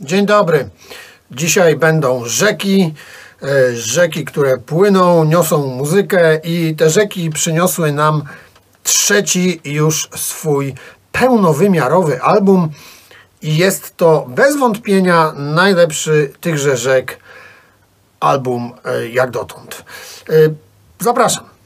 Dzień dobry. Dzisiaj będą rzeki, e, rzeki, które płyną, niosą muzykę i te rzeki przyniosły nam trzeci już swój pełnowymiarowy album i jest to bez wątpienia najlepszy tychże rzek album e, jak dotąd. E, Zapraszam.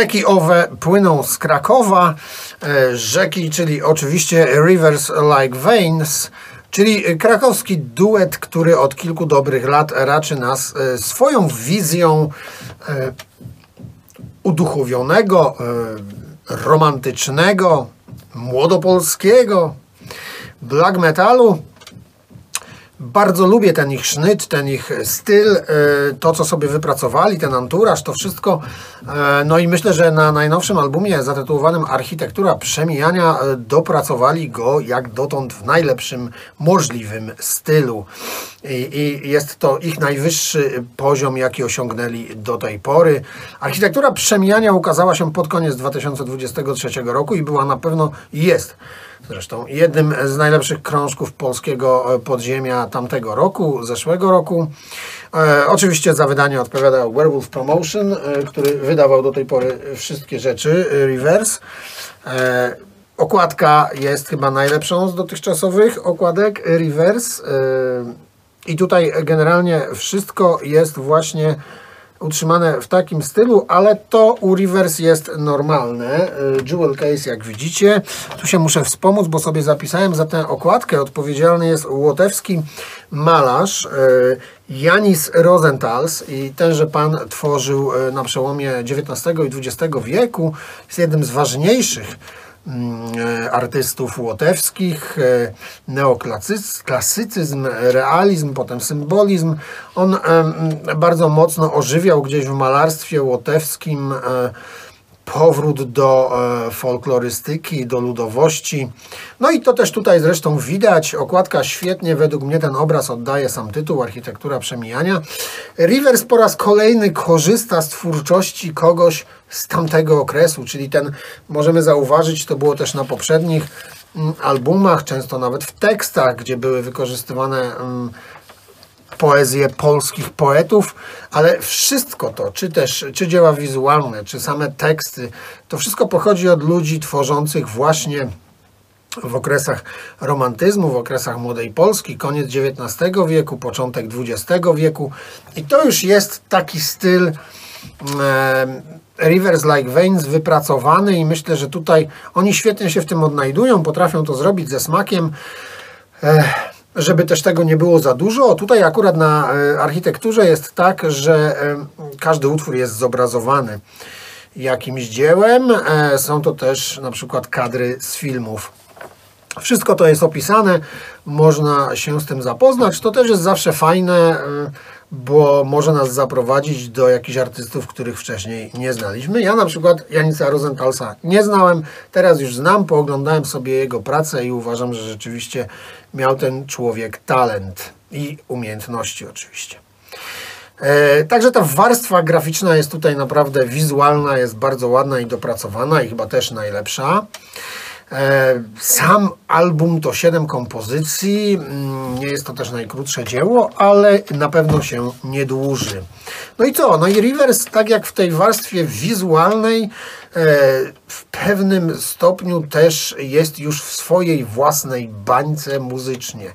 Rzeki owe płyną z Krakowa. E, Rzeki, czyli oczywiście Rivers Like Veins, czyli krakowski duet, który od kilku dobrych lat raczy nas e, swoją wizją e, uduchowionego, romantycznego, młodopolskiego black metalu bardzo lubię ten ich sznyt, ten ich styl, e, to co sobie wypracowali, ten anturaż, to wszystko. E, no i myślę, że na najnowszym albumie zatytułowanym Architektura Przemijania e, dopracowali go jak dotąd w najlepszym możliwym stylu. I, I jest to ich najwyższy poziom, jaki osiągnęli do tej pory. Architektura Przemijania ukazała się pod koniec 2023 roku i była na pewno, jest Zresztą jednym z najlepszych krążków polskiego e, podziemia tamtego roku, zeszłego roku. E, oczywiście za wydanie odpowiada Werewolf Promotion, e, który wydawał do tej pory wszystkie rzeczy, e, Reverse. E, okładka jest chyba najlepszą z dotychczasowych okładek Reverse. I tutaj generalnie wszystko jest właśnie utrzymane w takim stylu, ale to u Reverse jest normalne. Y, Jewel case, jak widzicie. Tu się muszę wspomóc, bo sobie zapisałem za tę okładkę. Odpowiedzialny jest łotewski malarz y, Janis Rosentals i tenże pan tworzył y, na przełomie XIX i XX wieku. Jest jednym z ważniejszych artystów łotewskich, e, neoklasycyzm, realizm, potem symbolizm. On bardzo mocno ożywiał gdzieś w malarstwie łotewskim e, powrót do e, folklorystyki, do ludowości. No i to też tutaj zresztą widać. Okładka świetnie, według mnie ten obraz oddaje sam tytuł, Architektura Przemijania. Rivers po raz kolejny korzysta z twórczości kogoś z tamtego okresu, czyli ten, możemy zauważyć, to było też na poprzednich mm, albumach, często nawet w tekstach, gdzie były wykorzystywane mm, poezję polskich poetów, ale wszystko to, czy też czy dzieła wizualne, czy same teksty, to wszystko pochodzi od ludzi tworzących właśnie w okresach romantyzmu, w okresach młodej Polski, koniec XIX wieku, początek XX wieku. I to już jest taki styl e, Rivers Like Veins wypracowany i myślę, że tutaj oni świetnie się w tym odnajdują, potrafią to zrobić ze smakiem. E, żeby też tego nie było za dużo. Tutaj akurat na e, architekturze jest tak, że e, każdy utwór jest zobrazowany jakimś dziełem. E, są to też na przykład kadry z filmów. Wszystko to jest opisane, można się z tym zapoznać. To też jest zawsze fajne, bo może nas zaprowadzić do jakichś artystów, których wcześniej nie znaliśmy. Ja na przykład Janica Rosenthalsa nie znałem, teraz już znam, pooglądałem sobie jego pracę i uważam, że rzeczywiście miał ten człowiek talent i umiejętności oczywiście. E, także ta warstwa graficzna jest tutaj naprawdę wizualna, jest bardzo ładna i dopracowana i chyba też najlepsza. E, sam album to 7 kompozycji, mm, nie jest to też najkrótsze dzieło, ale na pewno się nie dłuży. No i co? No i Rivers, tak jak w tej warstwie wizualnej, e, w pewnym stopniu też jest już w swojej własnej bańce muzycznie.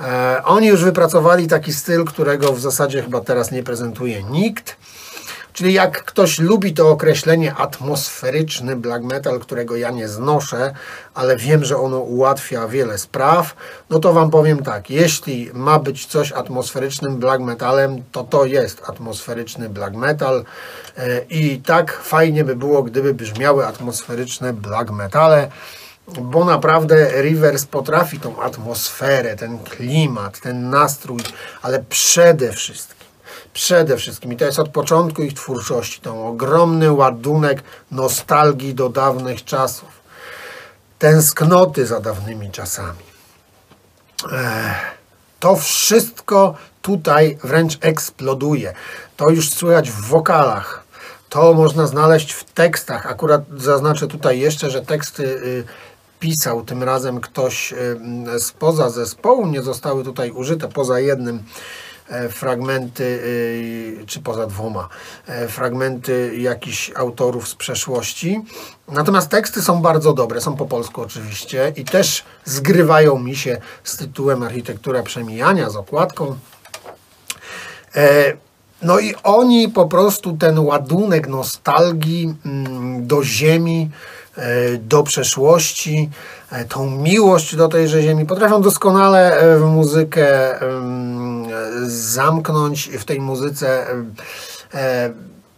E, oni już wypracowali taki styl, którego w zasadzie chyba teraz nie prezentuje nikt. Czyli jak ktoś lubi to określenie atmosferyczny black metal, którego ja nie znoszę, ale wiem, że ono ułatwia wiele spraw, no to Wam powiem tak, jeśli ma być coś atmosferycznym black metalem, to to jest atmosferyczny black metal e, i tak fajnie by było, gdyby brzmiały atmosferyczne black metale. bo naprawdę Rivers potrafi tą atmosferę, ten klimat, ten nastrój, ale przede wszystkim, przede wszystkim, i to jest od początku ich twórczości, tą ogromny ładunek nostalgii do dawnych czasów, tęsknoty za dawnymi czasami. To wszystko tutaj wręcz eksploduje. To już słychać w wokalach. To można znaleźć w tekstach. Akurat zaznaczę tutaj jeszcze, że teksty y, pisał tym razem ktoś y, spoza zespołu. Nie zostały tutaj użyte poza jednym fragmenty, y, czy poza dwoma, e, fragmenty jakichś autorów z przeszłości. Natomiast teksty są bardzo dobre, są po polsku oczywiście i też zgrywają mi się z tytułem Architektura Przemijania, z okładką. E, no i oni po prostu ten ładunek nostalgii mm, do ziemi, e, do przeszłości, e, tą miłość do tejże ziemi potrafią doskonale w muzykę zamknąć, w tej muzyce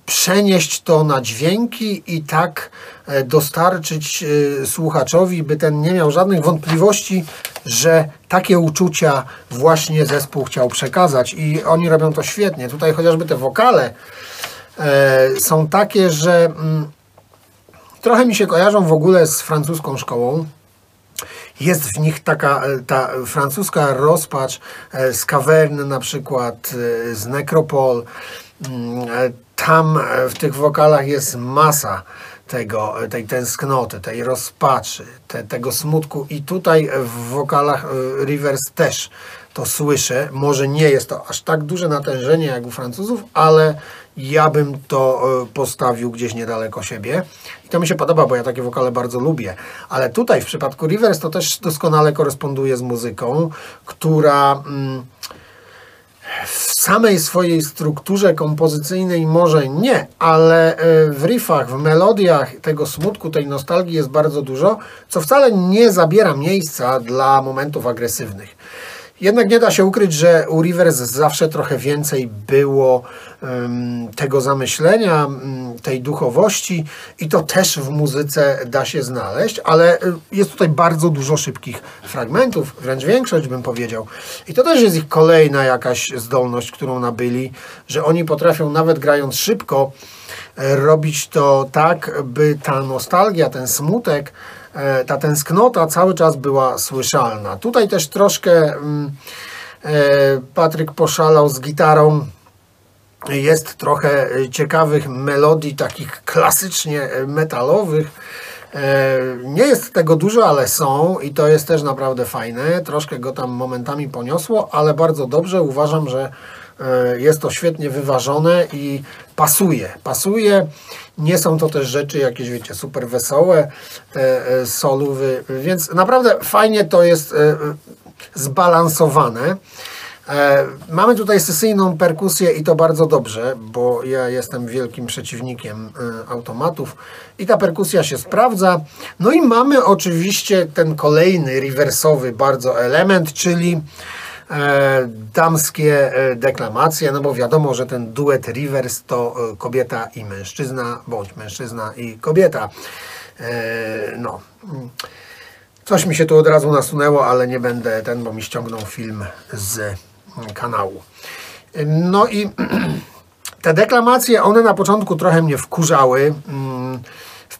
przenieść to na dźwięki i tak e, dostarczyć e, słuchaczowi, by ten nie miał żadnych wątpliwości, że takie uczucia właśnie zespół chciał przekazać i oni robią to świetnie. Tutaj chociażby te wokale e, są takie, że mm, trochę mi się kojarzą w ogóle z francuską szkołą. Jest w nich taka ta francuska rozpacz z Cavern na przykład, z Necropol. Mm, tam e, w tych wokalach jest masa tego, e, tej tęsknoty, tej rozpaczy, te, tego smutku i tutaj w wokalach e, Rivers też to słyszę. Może nie jest to aż tak duże natężenie jak u Francuzów, ale ja bym to postawił gdzieś niedaleko siebie. I to mi się podoba, bo ja takie wokale bardzo lubię. Ale tutaj w przypadku Rivers to też doskonale koresponduje z muzyką, która... Mm, w samej swojej strukturze kompozycyjnej może nie, ale e, w riffach, w melodiach tego smutku, tej nostalgii jest bardzo dużo, co wcale nie zabiera miejsca dla momentów agresywnych. Jednak nie da się ukryć, że u Rivers zawsze trochę więcej było tego zamyślenia, tej duchowości i to też w muzyce da się znaleźć, ale y, jest tutaj bardzo dużo szybkich fragmentów, wręcz większość bym powiedział. I to też jest ich kolejna jakaś zdolność, którą nabyli, że oni potrafią nawet grając szybko e, robić to tak, by ta nostalgia, ten smutek E, ta tęsknota cały czas była słyszalna. Tutaj też troszkę mm, e, Patryk poszalał z gitarą. Jest trochę ciekawych melodii, takich klasycznie metalowych. E, nie jest tego dużo, ale są i to jest też naprawdę fajne. Troszkę go tam momentami poniosło, ale bardzo dobrze. Uważam, że jest to świetnie wyważone i pasuje. Pasuje. Nie są to też rzeczy jakieś, wiecie, super wesołe, e, e, solówy, więc naprawdę fajnie to jest e, zbalansowane. Mamy tutaj sesyjną perkusję i to bardzo dobrze, bo ja jestem wielkim przeciwnikiem automatów i ta perkusja się sprawdza. No i mamy oczywiście ten kolejny rewersowy bardzo element, czyli E, damskie e, deklamacje, no bo wiadomo, że ten duet Rivers to e, kobieta i mężczyzna, bądź mężczyzna i kobieta. No. Coś mi się tu od razu nasunęło, ale nie będę ten, bo mi ściągnął film z kanału. No i te deklamacje, one na początku trochę mnie wkurzały. Mm,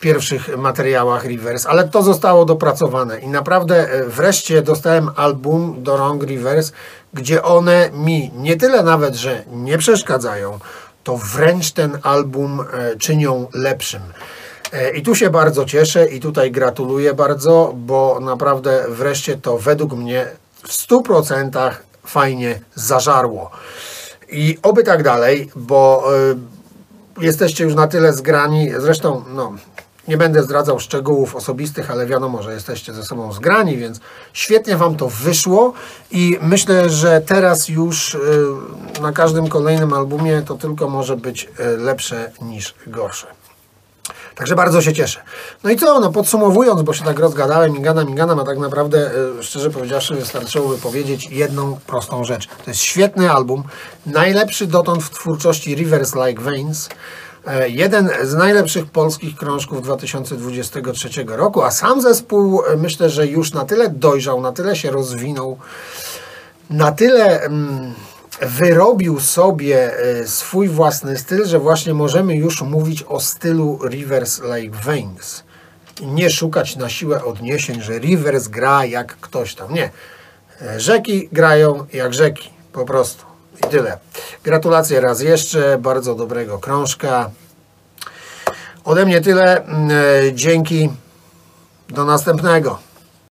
pierwszych materiałach Rivers, ale to zostało dopracowane i naprawdę e, wreszcie dostałem album do Wrong Rivers, gdzie one mi nie tyle nawet, że nie przeszkadzają, to wręcz ten album e, czynią lepszym. E, I tu się bardzo cieszę i tutaj gratuluję bardzo, bo naprawdę wreszcie to według mnie w 100% fajnie zażarło. I oby tak dalej, bo jesteście już na tyle zgrani, zresztą no, nie będę zdradzał szczegółów osobistych, ale wiadomo, że jesteście ze sobą zgrani, więc świetnie Wam to wyszło i myślę, że teraz już y, na każdym kolejnym albumie to tylko może być y, lepsze niż gorsze. Także bardzo się cieszę. No i co, no podsumowując, bo się tak rozgadałem, migana, migana, a tak naprawdę, y, szczerze powiedziawszy, wystarczyłoby powiedzieć jedną prostą rzecz. To jest świetny album, najlepszy dotąd w twórczości Rivers Like Veins, E, Jeden z najlepszych polskich krążków 2023 roku, a sam zespół e, myślę, że już na tyle dojrzał, na tyle się rozwinął, na tyle mm, wyrobił sobie e, swój własny styl, że właśnie możemy już mówić o stylu Rivers Lake Veins. Nie szukać na siłę odniesień, że Rivers gra jak ktoś tam. Nie. E, Rzeki grają jak rzeki. Po prostu. I tyle. Gratulacje raz jeszcze. Bardzo dobrego krążka. Ode mnie tyle. Mm, e, Dzięki. Do następnego.